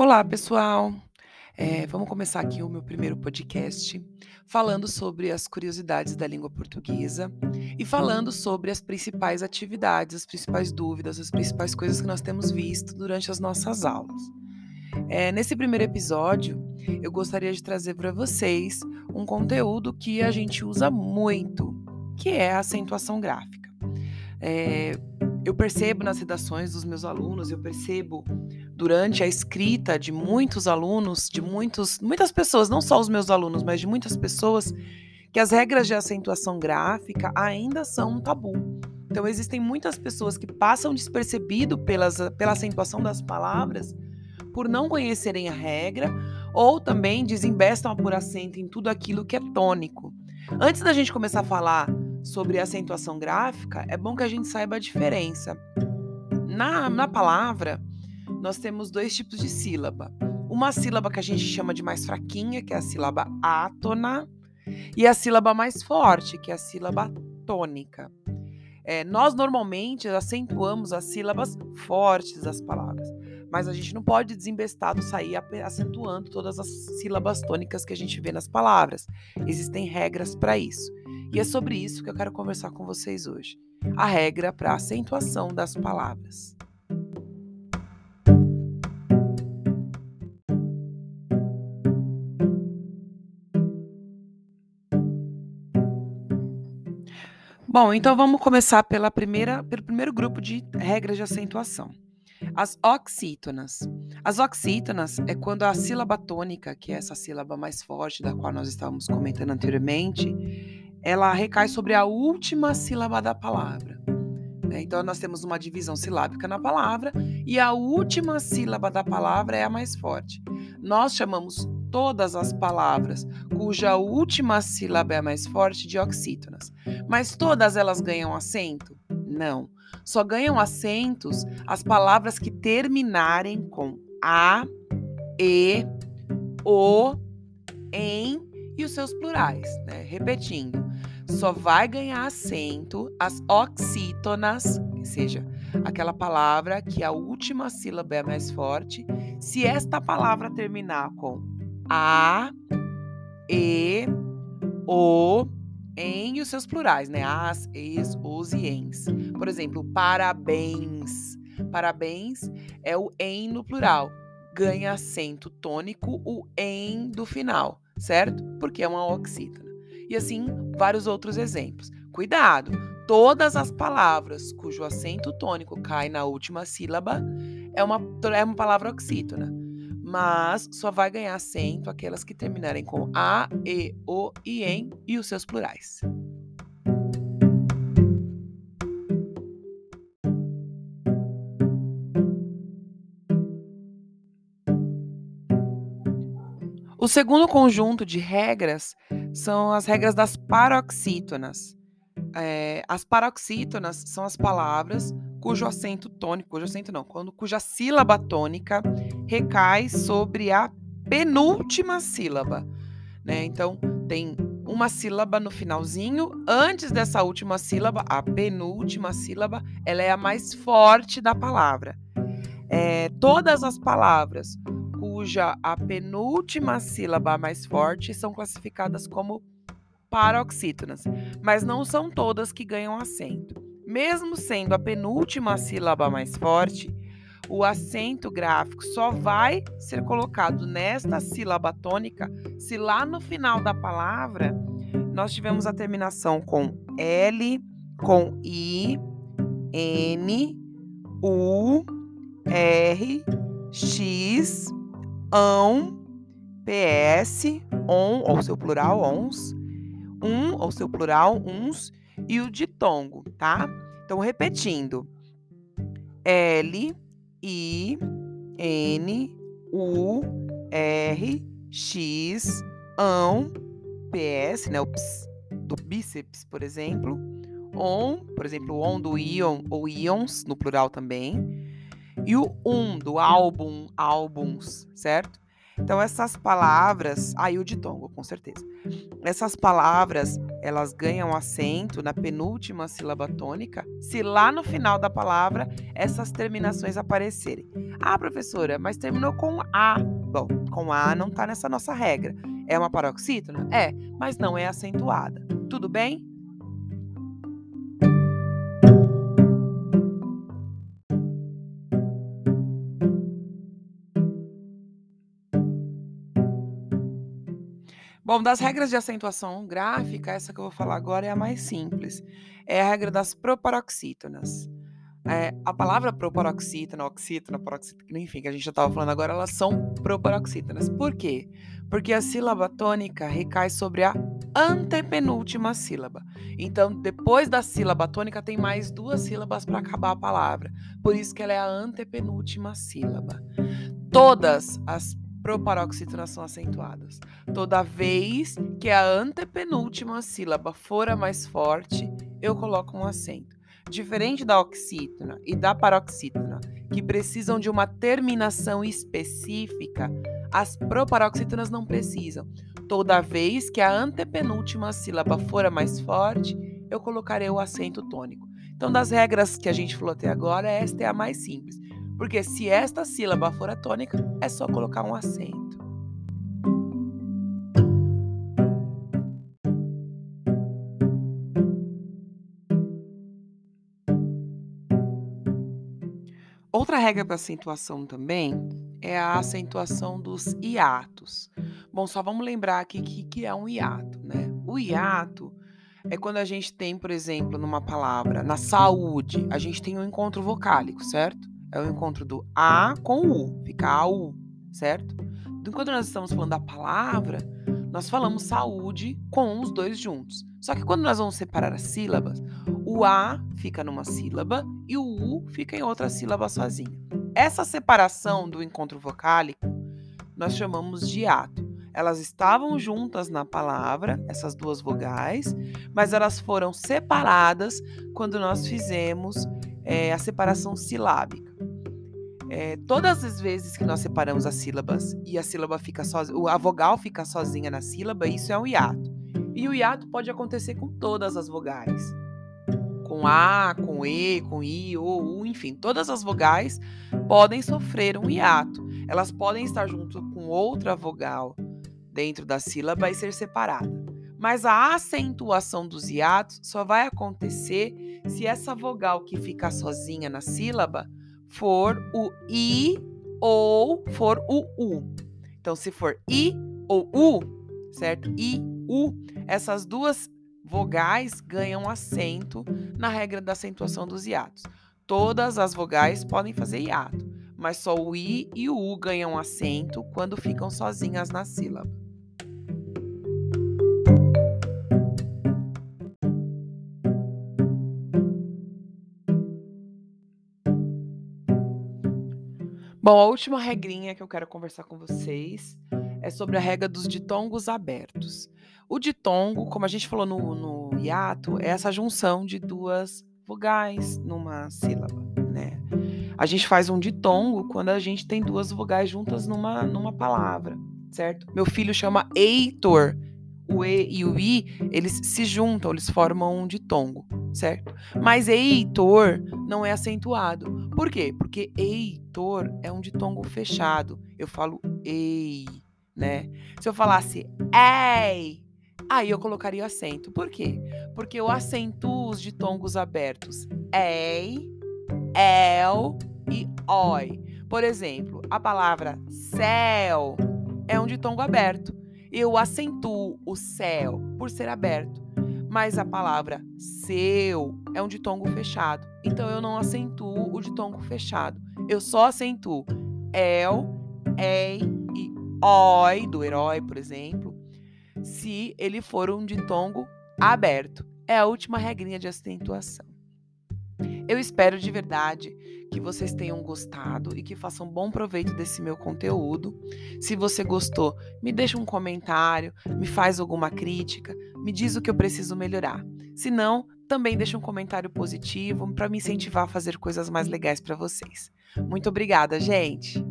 Olá, pessoal! É, vamos começar aqui o meu primeiro podcast falando sobre as curiosidades da língua portuguesa e falando sobre as principais atividades, as principais dúvidas, as principais coisas que nós temos visto durante as nossas aulas. É, nesse primeiro episódio, eu gostaria de trazer para vocês um conteúdo que a gente usa muito, que é a acentuação gráfica. É, eu percebo nas redações dos meus alunos, eu percebo durante a escrita de muitos alunos, de muitos, muitas pessoas, não só os meus alunos, mas de muitas pessoas, que as regras de acentuação gráfica ainda são um tabu. Então, existem muitas pessoas que passam despercebido pelas, pela acentuação das palavras por não conhecerem a regra ou também desembestam por acento em tudo aquilo que é tônico. Antes da gente começar a falar sobre acentuação gráfica, é bom que a gente saiba a diferença. Na, na palavra, nós temos dois tipos de sílaba. Uma sílaba que a gente chama de mais fraquinha, que é a sílaba átona, e a sílaba mais forte, que é a sílaba tônica. É, nós normalmente acentuamos as sílabas fortes das palavras, mas a gente não pode desembestado sair acentuando todas as sílabas tônicas que a gente vê nas palavras. Existem regras para isso. E é sobre isso que eu quero conversar com vocês hoje. A regra para acentuação das palavras. Bom, então vamos começar pela primeira, pelo primeiro grupo de regras de acentuação. As oxítonas. As oxítonas é quando a sílaba tônica, que é essa sílaba mais forte da qual nós estávamos comentando anteriormente, ela recai sobre a última sílaba da palavra. Né? Então nós temos uma divisão silábica na palavra e a última sílaba da palavra é a mais forte. Nós chamamos todas as palavras cuja última sílaba é mais forte de oxítonas. Mas todas elas ganham acento? Não. Só ganham acentos as palavras que terminarem com a, e, o, em e os seus plurais, né? Repetindo, só vai ganhar acento as oxítonas, que seja aquela palavra que a última sílaba é mais forte, se esta palavra terminar com a, e, o, em e os seus plurais, né? As, es, os e ens. Por exemplo, parabéns. Parabéns é o em no plural. Ganha acento tônico o em do final, certo? Porque é uma oxítona. E assim, vários outros exemplos. Cuidado! Todas as palavras cujo acento tônico cai na última sílaba é uma, é uma palavra oxítona mas só vai ganhar acento aquelas que terminarem com a, e, o e em e os seus plurais. O segundo conjunto de regras são as regras das paroxítonas. É, as paroxítonas são as palavras cujo acento tônico, cujo acento não, quando, cuja sílaba tônica recai sobre a penúltima sílaba. Né? Então, tem uma sílaba no finalzinho, antes dessa última sílaba, a penúltima sílaba, ela é a mais forte da palavra. É, todas as palavras cuja a penúltima sílaba mais forte são classificadas como paroxítonas, mas não são todas que ganham acento. Mesmo sendo a penúltima sílaba mais forte, o acento gráfico só vai ser colocado nesta sílaba tônica se lá no final da palavra nós tivermos a terminação com L, com I, N, U, R, X, ão, PS, on, ou seu plural, ons, um, ou seu plural, uns, e o ditongo, tá? Então, repetindo. L, I, N, U, R, X, ão, PS, né? O ps, do bíceps, por exemplo. On, por exemplo, o on do íon ou íons, no plural também. E o um do álbum, álbuns, certo? Então essas palavras, aí ah, o ditongo, com certeza. Essas palavras, elas ganham acento na penúltima sílaba tônica, se lá no final da palavra essas terminações aparecerem. Ah, professora, mas terminou com A. Bom, com A não tá nessa nossa regra. É uma paroxítona? É, mas não é acentuada. Tudo bem? Bom, das regras de acentuação gráfica, essa que eu vou falar agora é a mais simples. É a regra das proparoxítonas. É, a palavra proparoxítona, oxítona, paroxítona, enfim, que a gente já estava falando agora, elas são proparoxítonas. Por quê? Porque a sílaba tônica recai sobre a antepenúltima sílaba. Então, depois da sílaba tônica, tem mais duas sílabas para acabar a palavra. Por isso que ela é a antepenúltima sílaba. Todas as proparoxítonas são acentuadas. Toda vez que a antepenúltima sílaba for a mais forte, eu coloco um acento. Diferente da oxítona e da paroxítona, que precisam de uma terminação específica, as proparoxítonas não precisam. Toda vez que a antepenúltima sílaba for a mais forte, eu colocarei o acento tônico. Então, das regras que a gente falou até agora, esta é a mais simples. Porque se esta sílaba for a tônica, é só colocar um acento. Outra regra para acentuação também é a acentuação dos hiatos. Bom, só vamos lembrar aqui que, que é um hiato, né? O hiato é quando a gente tem, por exemplo, numa palavra, na saúde, a gente tem um encontro vocálico, certo? É o encontro do A com o U, fica AU, certo? Então, quando nós estamos falando da palavra, nós falamos saúde com os dois juntos. Só que quando nós vamos separar as sílabas, o A fica numa sílaba e o U fica em outra sílaba sozinha. Essa separação do encontro vocálico nós chamamos de ato. Elas estavam juntas na palavra, essas duas vogais, mas elas foram separadas quando nós fizemos é, a separação silábica. É, todas as vezes que nós separamos as sílabas e a sílaba fica sozinha, a vogal fica sozinha na sílaba, isso é um hiato. E o hiato pode acontecer com todas as vogais. Com A, com E, com I, O, U, enfim, todas as vogais podem sofrer um hiato. Elas podem estar junto com outra vogal dentro da sílaba e ser separada. Mas a acentuação dos hiatos só vai acontecer se essa vogal que fica sozinha na sílaba for o I ou for o U. Então, se for I ou U, certo? I, U, essas duas vogais ganham acento na regra da acentuação dos hiatos. Todas as vogais podem fazer hiato, mas só o I e o U ganham acento quando ficam sozinhas na sílaba. Bom, a última regrinha que eu quero conversar com vocês é sobre a regra dos ditongos abertos. O ditongo, como a gente falou no, no hiato, é essa junção de duas vogais numa sílaba, né? A gente faz um ditongo quando a gente tem duas vogais juntas numa, numa palavra, certo? Meu filho chama Heitor. O E e o I, eles se juntam, eles formam um ditongo, certo? Mas Heitor não é acentuado. Por quê? Porque Heitor é um ditongo fechado. Eu falo ei, né? Se eu falasse ei, aí eu colocaria acento. Por quê? Porque eu acentuo os ditongos abertos. Ei, el e oi. Por exemplo, a palavra céu é um ditongo aberto. Eu acentuo o céu por ser aberto mas a palavra seu é um ditongo fechado. Então eu não acentuo o ditongo fechado. Eu só acentuo el, ei e oi, do herói, por exemplo, se ele for um ditongo aberto. É a última regrinha de acentuação. Eu espero de verdade que vocês tenham gostado e que façam bom proveito desse meu conteúdo. Se você gostou, me deixa um comentário, me faz alguma crítica, me diz o que eu preciso melhorar. Se não, também deixa um comentário positivo para me incentivar a fazer coisas mais legais para vocês. Muito obrigada, gente!